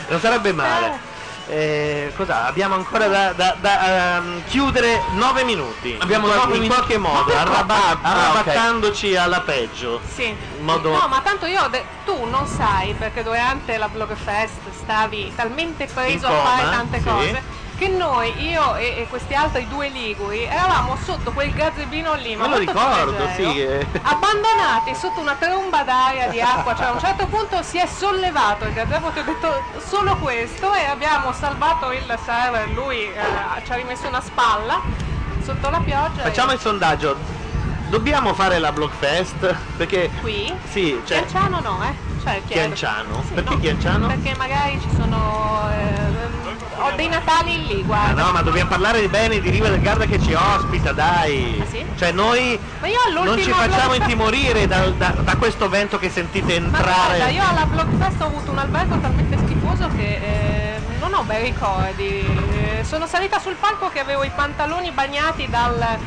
non sarebbe male. Eh, cosa? Abbiamo ancora da, da- da, ehm, chiudere 9 minuti. Abbiamo in, qual- in qualche modo, Ah, arraba- ah, arrabattandoci alla peggio. Sì. Modo... No, ma tanto io de- tu non sai perché durante la Blog Fest stavi talmente preso a fare tante sì. cose che noi, io e, e questi altri due liguri, eravamo sotto quel gazebino lì, ma Me lo ricordo, sì. eh. abbandonati sotto una tromba d'aria di acqua, cioè a un certo punto si è sollevato il gazebo, ti ho detto solo questo e abbiamo salvato il server, lui eh, ci ha rimesso una spalla sotto la pioggia. e- Facciamo il sondaggio. Dobbiamo fare la Blockfest? Perché... Qui? Sì, cioè... Chianciano no, eh? Cioè. Chianciano? Sì, Perché no, Chianciano? Perché magari ci sono. ehm, ho dei Natali lì, Ah, guarda. no, ma dobbiamo parlare bene di Riva del Garda che ci ospita, dai. Ah, sì? Cioè noi Ma non ci facciamo Blockfest- intimorire dal- da, da questo vento che sentite Ma guarda, entrare. io alla Blockfest ho avuto un albergo talmente schifoso che eh, non ho bei ricordi. Eh, sono salita sul palco che avevo i pantaloni bagnati dal.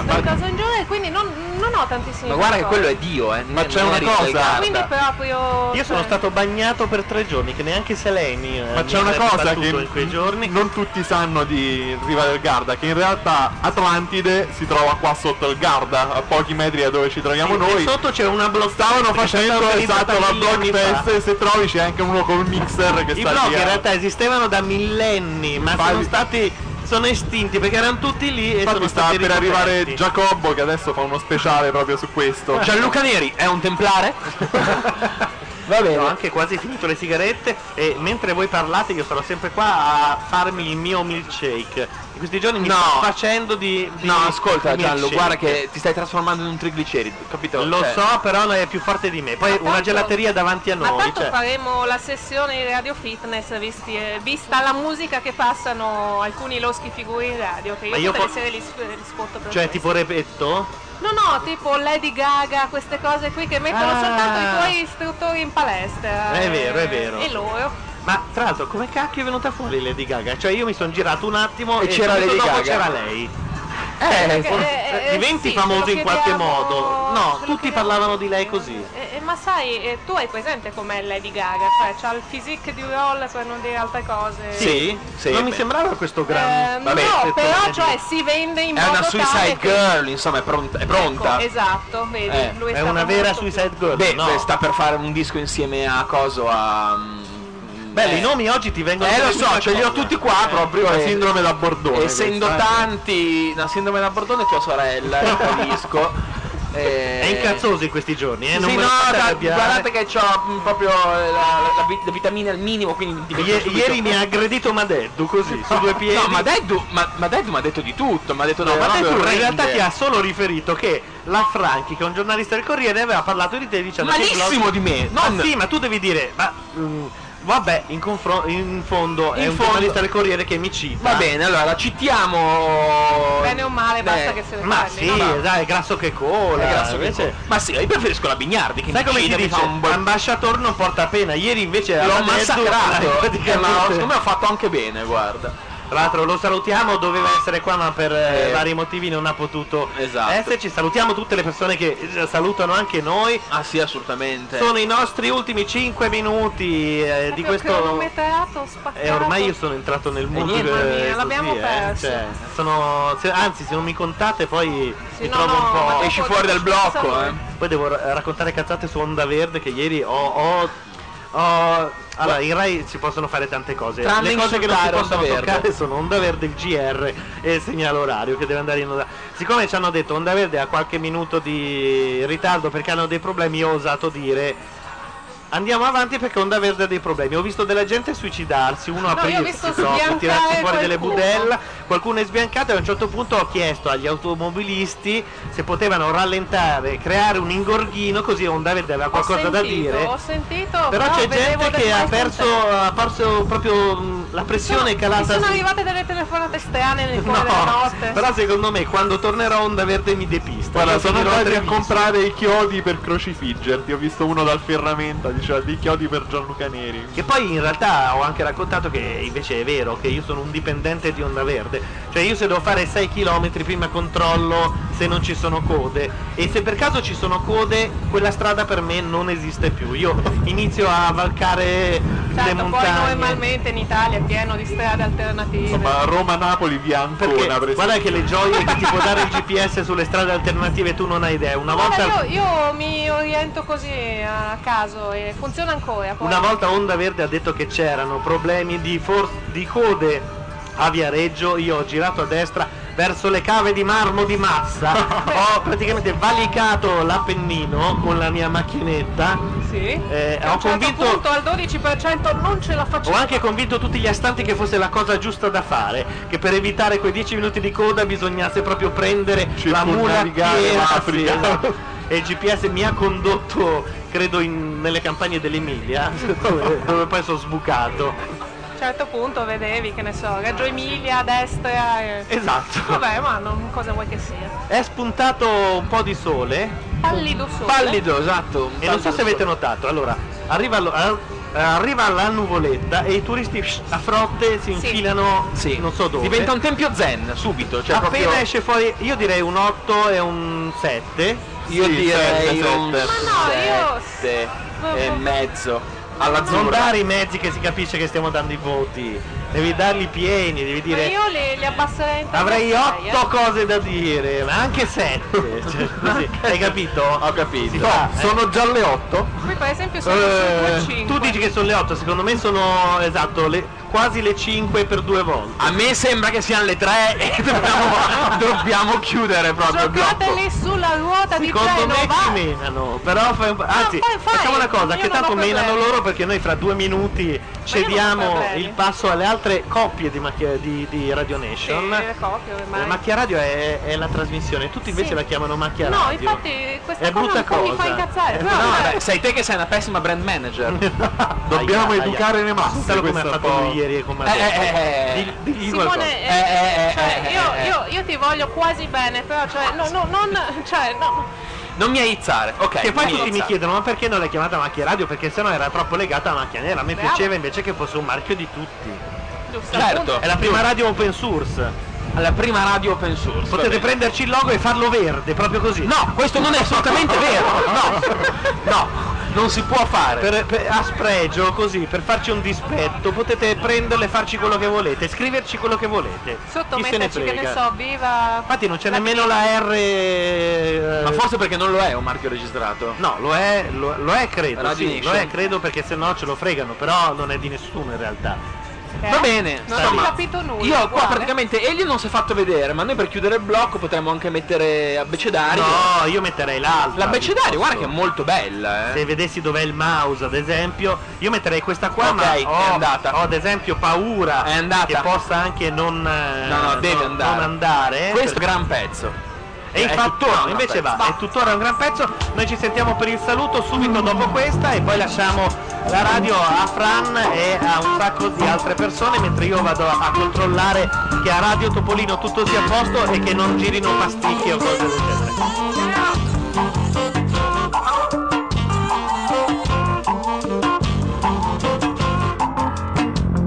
Dal caso in giù e quindi non, non ho tantissimi Ma guarda che quello è Dio, eh. Ma c'è una cosa. Quindi proprio. Io sono cioè, stato bagnato per tre giorni, che neanche Seleni. eh, Ma c'è una cosa che in quei giorni. non tutti sanno di Riva del Garda, che in realtà Atlantide si trova qua sotto il Garda, a pochi metri da dove ci troviamo Sì, noi. e sotto c'è una blog Stavano facendo esatto la blog fest e se trovi c'è anche uno col mixer che I sta blog in a- realtà esistevano da millenni, ma Infatti- sono stati. Sono estinti perché erano tutti lì e Infatti sono sta stati per ricoperti. arrivare Giacobbo che adesso fa uno speciale proprio su questo. Gianluca Neri è un templare? Va bene. Ho anche quasi finito le sigarette e mentre voi parlate io sarò sempre qua a farmi il mio milkshake. In questi giorni mi No. sto facendo di, di No, ascolta di Gianlu, milkshake. guarda che ti stai trasformando in un trigliceride, capito? Lo Cioè, so, però non è più forte di me. Poi Ma una tanto- gelateria davanti a Ma noi. tanto cioè. faremo la sessione di radio fitness visti- eh, vista la musica che passano alcuni loschi figuri in radio che io, Ma io tutte po- le sere li, per Cioè questo. tipo repetto? No, no, tipo Lady Gaga, queste cose qui che mettono Ah. soltanto i tuoi istruttori in palestra. È vero, è vero. E loro. Ma tra l'altro come cacchio è venuta fuori Lady Gaga? Cioè io mi sono girato un attimo E e, c'era Lady dopo Gaga. c'era lei. Eh, perché, for- eh, eh, diventi sì, famoso in qualche modo. No, tutti chiediamo- parlavano di lei così. Eh, eh, ma sai, eh, tu hai presente com'è Lady Gaga? Cioè, c'ha il physique di roll per non dire altre cose. Sì? sì, non mi beh. sembrava questo Eh, gran... Vabbè, no, però cioè si vende in È modo una tale suicide che- girl, insomma, è pronta. È pronta. Ecco, esatto, vedi, Eh, lui È stato una vera suicide girl. Beh, no. beh, sta per fare un disco insieme a Coso a. mm, Belli, eh, i nomi oggi ti vengono Eh lo so, ce li ho cosa. tutti qua Eh. proprio. La sindrome da Bordone. Essendo questa, eh. tanti, la sindrome da Bordone tua sorella, capisco. Eh, È incazzoso in questi giorni, eh? Sì, non sì, no, da- guardate che ho mm, proprio la, la, vi- le vitamine al minimo, quindi subito- ieri mi ha aggredito Madeddu così, su due piedi. No, ma Deddu, ma, ma mi ha detto di tutto, mi ha detto No, delle ma robe Deddu in realtà ti ha solo riferito che la Franchi, che è un giornalista del Corriere, aveva parlato di te dicendo Malissimo blog- di me, Ma non- sì, ma tu devi dire, ma mm, vabbè, in, confron- in fondo è In un fondo- giornalista del Corriere che mi cita. Va bene, allora citiamo. Bene o male, basta Eh, che se ne Ma parli, sì, no? dai, è grasso che cola. è grasso che invece- Ma sì, io preferisco la Bignardi che Sai mi come mi dice? un bel Ambasciator non porta pena. Ieri invece L'ho massacrato, eh, ma secondo me ho fatto anche bene, guarda. Tra l'altro lo salutiamo, doveva essere qua ma per eh, Eh. vari motivi non ha potuto Esatto. esserci. Salutiamo tutte le persone che eh, salutano anche noi. Ah sì, assolutamente. Sono i nostri ultimi 5 minuti eh, di questo... cronometrato, spaccato. E ormai io sono entrato nel mondo eh, mia, così, l'abbiamo eh, perso. cioè, sono, se- anzi se non mi contate poi Sì, mi no, trovo no, un po'... Esci fuori dal blocco, eh. Poi devo ra- raccontare cazzate su Onda Verde che ieri ho... ho- ho- allora, in Rai si possono fare tante cose. Tranne Le cose che non si possono Verde. toccare sono Onda Verde, il GR e il segnale orario che deve andare in onda. Siccome ci hanno detto Onda Verde ha qualche minuto di ritardo perché hanno dei problemi, io ho osato dire Andiamo avanti perché Onda Verde ha dei problemi. Ho visto della gente suicidarsi, uno No, aprirsi sbiancare tirarsi fuori delle budella, qualcuno è sbiancato e a un certo punto ho chiesto agli automobilisti se potevano rallentare, creare un ingorghino così Onda Verde aveva qualcosa ho da sentito, dire. Ho sentito, Però c'è gente che ha perso, ha perso proprio mh, la pressione Mi calata. sono su- arrivate delle telefonate strane nel cuore No, della notte. però secondo me quando tornerò Onda Verde mi depista. Guarda, sono andati a comprare i chiodi per crocifiggerti. Ho visto uno dal ferramenta, diceva dei chiodi per Gianluca Neri. Che poi in realtà ho anche raccontato che invece è vero che io sono un dipendente di Onda Verde. Cioè io se devo fare 6 km prima controllo se non ci sono code. E se per caso ci sono code, quella strada per me non esiste più. Io inizio a valcare Certo, le poi montagne. normalmente in Italia è pieno di strade alternative. Ma Roma-Napoli via Ancona, guarda che le gioie che ti può dare il GPS sulle strade alternative tu non hai idea. Una volta, Guarda, io, io mi oriento così a caso e funziona ancora. Poi. una volta Onda Verde ha detto che c'erano problemi di, for- di code a Viareggio. Io ho girato a destra verso le cave di marmo di Massa. ho praticamente valicato l'Appennino con la mia macchinetta. Sì. Eh, ho certo convinto punto al 12% non ce la Ho facciamo. anche convinto tutti gli astanti che fosse la cosa giusta da fare, che per evitare quei 10 minuti di coda bisognasse proprio prendere la mula Circumnavigare piena l'Africa. sì, esatto. e il GPS mi ha condotto, credo, in- nelle campagne dell'Emilia, dove poi sono sbucato. A un certo punto vedevi, che ne so, Reggio Emilia a destra. e- Esatto. Vabbè, ma non, cosa vuoi che sia? È spuntato un po' di sole. Pallido sole. Pallido, esatto. E non so se avete notato, allora, arriva, lo- a- arriva la nuvoletta e i turisti a frotte si infilano Sì. non so dove. Diventa un tempio zen subito. Cioè Appena proprio... esce fuori, io direi un 8 e un 7. Io direi un Ma no, io- 7 e mezzo. Non All'azzurra. dare i mezzi che si capisce che stiamo dando i voti. Devi darli pieni, devi Ma dire. io li, li abbasserei in Avrei 8 eh. cose da dire, ma anche 7. Cioè, così. Hai capito? Ho capito. Fa, eh. Sono già le 8? Qui per esempio sono Eh, su 2,5. tu dici che sono le 8, secondo me sono esatto, le- quasi le 5 per due volte. A me sembra che siano le 3 e dobbiamo, dobbiamo chiudere proprio. Giocateli sulla ruota di Secondo me Genova. ci menano, però fai un po'- anzi poi fai, facciamo una cosa, che tanto menano loro perché noi fra due minuti cediamo il passo alle altre coppie di, macchia- di, di Radio Sì, Nation. le copie ormai. La macchia radio è, è la trasmissione, tutti invece Sì. la chiamano macchia No, radio. infatti questa È cosa po' mi cosa. fa incazzare. Eh, no, vabbè. Sei te che sei una pessima brand manager. Dobbiamo Aia, educare aia. le masse. Come ha fatto po'- lui ieri e come ha Eh, eh, eh. Qualcosa. Simone, eh, Eh, eh, eh, cioè, eh, io, eh, io- io ti voglio quasi bene, però cioè, no, no, non, cioè, no. Non mi aizzare, ok. Che poi tutti mi chiedono ma perché non l'hai chiamata macchia radio? Perché sennò era troppo legata a macchia nera. A me Bravo. piaceva invece che fosse un marchio di tutti. Certo. È la prima radio open source. Alla prima radio open source. Potete prenderci il logo e farlo verde, proprio così. No, questo non è assolutamente vero. No, no, non si può fare. Per, per- a spregio, così, per farci un dispetto, potete prenderlo e farci quello che volete, scriverci quello che volete. Sotto Chi se ne metterci, che ne frega. so, viva. Infatti non c'è nemmeno la R. eh, Ma forse perché non lo è un marchio registrato. No, lo è, lo, lo è credo, sì, lo è credo perché se no ce lo fregano, però non è di nessuno in realtà. Eh? Va bene, Non ho capito nulla. Io qua uguale. praticamente Elio non si è fatto vedere, ma noi per chiudere il blocco potremmo anche mettere abbecedario. No, io metterei l'altra. L'abbecedario, guarda che è molto bella, Se eh. vedessi dov'è il mouse, ad esempio, io metterei questa qua, Ok, ma è ho, andata. ho ad esempio paura È andata. che possa anche non, eh, No, no, deve non- andare. non andare. Questo è un gran pezzo. E È infatti tuttora no, invece va, pezzo. è tuttora un gran pezzo. Noi ci sentiamo per il saluto subito dopo questa e poi lasciamo la radio a Fran e a un sacco di altre persone mentre io vado a controllare che a Radio Topolino tutto sia a posto e che non girino pasticchi o cose del genere.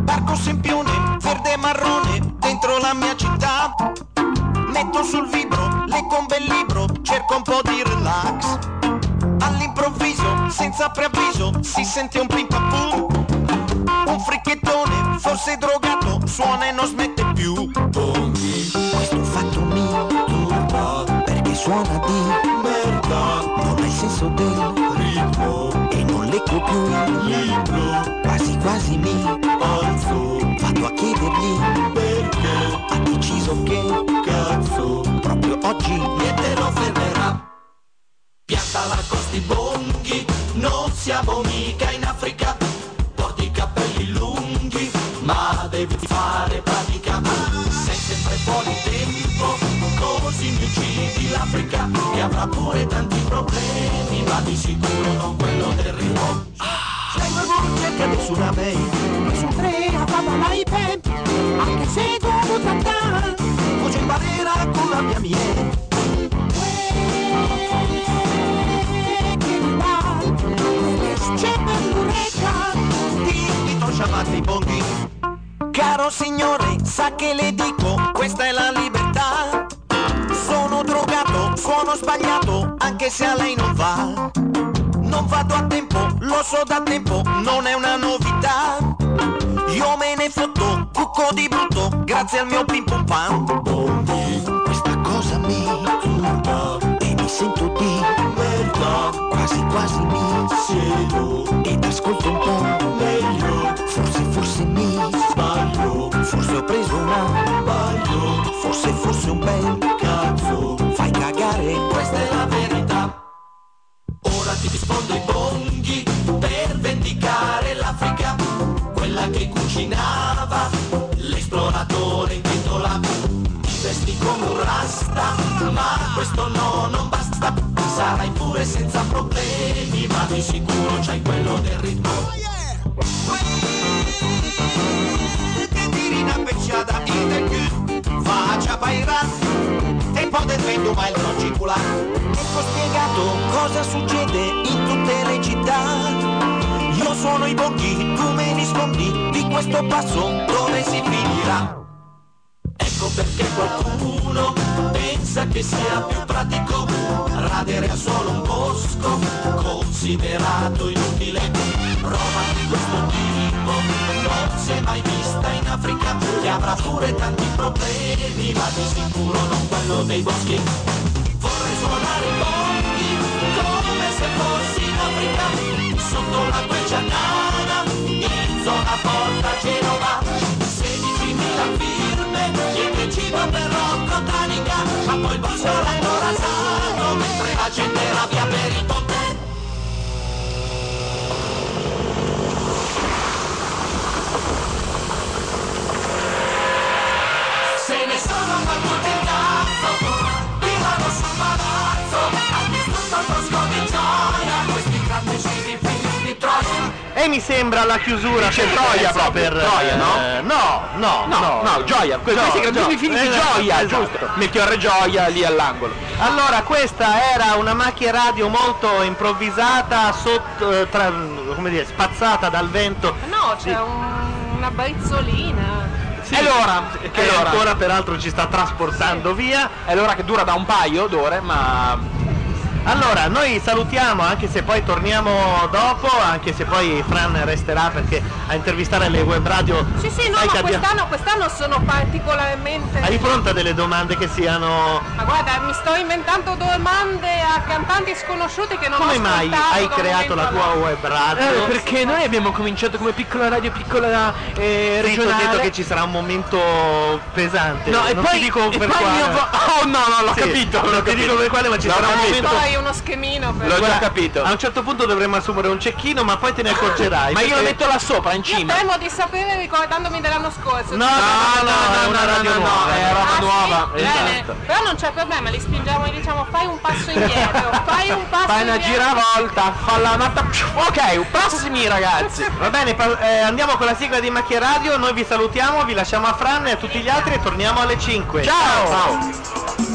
Barco sempione, verde e marrone, dentro la mia città. Metto sul vibro, leggo un bel libro, cerco un po' di relax. All'improvviso, senza preavviso, si sente un pim pam. Un fricchettone, forse drogato, suona e non smette più. Questo fatto mi turba, perché suona di merda. Non ha il senso del ritmo, e non leggo più il libro. Quasi quasi mi alzo, vado a chiedergli perché ha deciso che cazzo oggi niente lo fermerà. Piantala con sti bonghi, non siamo mica in Africa. Porti i capelli lunghi, ma devi fare pratica. Sei sempre fuori tempo, così mi uccidi l'Africa. Che avrà pure tanti problemi, ma di sicuro non quello del ritmo. Tengo il volo cerca nessuna mail. Su tre ha fatto l'iPad, anche Caro signore, sa che le dico, questa è la libertà. Sono drogato, suono sbagliato, anche se a lei non va. Non vado a tempo, lo so da tempo, non è una novità. Io me ne fotto, cucco di brutto, grazie al mio pim pum. Questa cosa mi turba e mi sento di merda, quasi quasi mi siedo ed ascolto un po'. Una sbaglio, forse, forse un bel cazzo. Fai cagare, questa è la verità. Ora ti rispondo i bonghi per vendicare l'Africa, quella che cucinava, l'esploratore intitolato. Ti vesti come un rasta, ma questo no, non basta. Sarai pure senza problemi, ma di sicuro c'hai quello del ritmo. Che tiri una pecciata in del cul, faccia bailar e poi del vento ma il non circolare. Ecco spiegato cosa succede in tutte le città. Io sono i bocchi, tu me ne rispondi di questo passo dove si finirà. Ecco perché qualcuno pensa che sia più pratico radere a suolo un bosco considerato inutile. Prova di questo tipo è mai vista in Africa che avrà pure tanti problemi ma di sicuro non quello dei boschi. Vorrei suonare i bonghi come se fossi in Africa. Sotto la quercia nana in zona Porta Genova. 16.000 firme chiede cibo per Rocco Tanica ma poi il bosco l'hanno rasato mentre la gente era via per ponte E mi sembra la chiusura Dice perfetta Troia proprio, per Troia, no? eh, no, no, No, no, Gioia, que- questi grandissimi figli di Gioia, esatto. giusto. Melchiorre Gioia lì all'angolo. Allora, questa era una macchia radio molto improvvisata, sotto, eh, tra- come dire, spazzata dal vento. No, c'è un- una brizzolina. Sì, che e allora? ancora peraltro ci sta trasportando via. È l'ora che dura da un paio d'ore, ma Allora, noi salutiamo, anche se poi torniamo dopo, anche se poi Fran resterà perché a intervistare le web radio. Sì, sì, no, abbiamo- quest'anno, quest'anno sono particolarmente... Hai pronta delle domande che siano. Ma guarda, mi sto inventando domande a cantanti sconosciuti che non Come ho mai ascoltato hai creato la tua web radio? Eh, perché noi abbiamo cominciato come piccola radio, piccola eh, Sì, ti ho regionale. detto che ci sarà un momento pesante. No, e non poi, ti dico e per poi quale. vo- Oh no, no, l'ho Sì, capito. Non ti dico capito. per quale, ma ci sarà un momento. Uno schemino per... L'ho già Guarda, capito. A un certo punto dovremmo assumere un cecchino, ma poi te ne accorgerai. Ma io lo metto là sopra, in Io cima. temo di sapere ricordandomi dell'anno scorso. No, no, no, no, è una radio nuova. è roba Ah, sì? nuova. Bene. Esatto. Però non c'è problema, li spingiamo e diciamo fai un passo indietro, fai un passo Fai una giravolta, falla una Ok, prossimi ragazzi. Va bene, pa- eh, andiamo con la sigla di Macchia Radio, noi vi salutiamo, vi lasciamo a Fran e a tutti gli altri e torniamo alle 5. Ciao!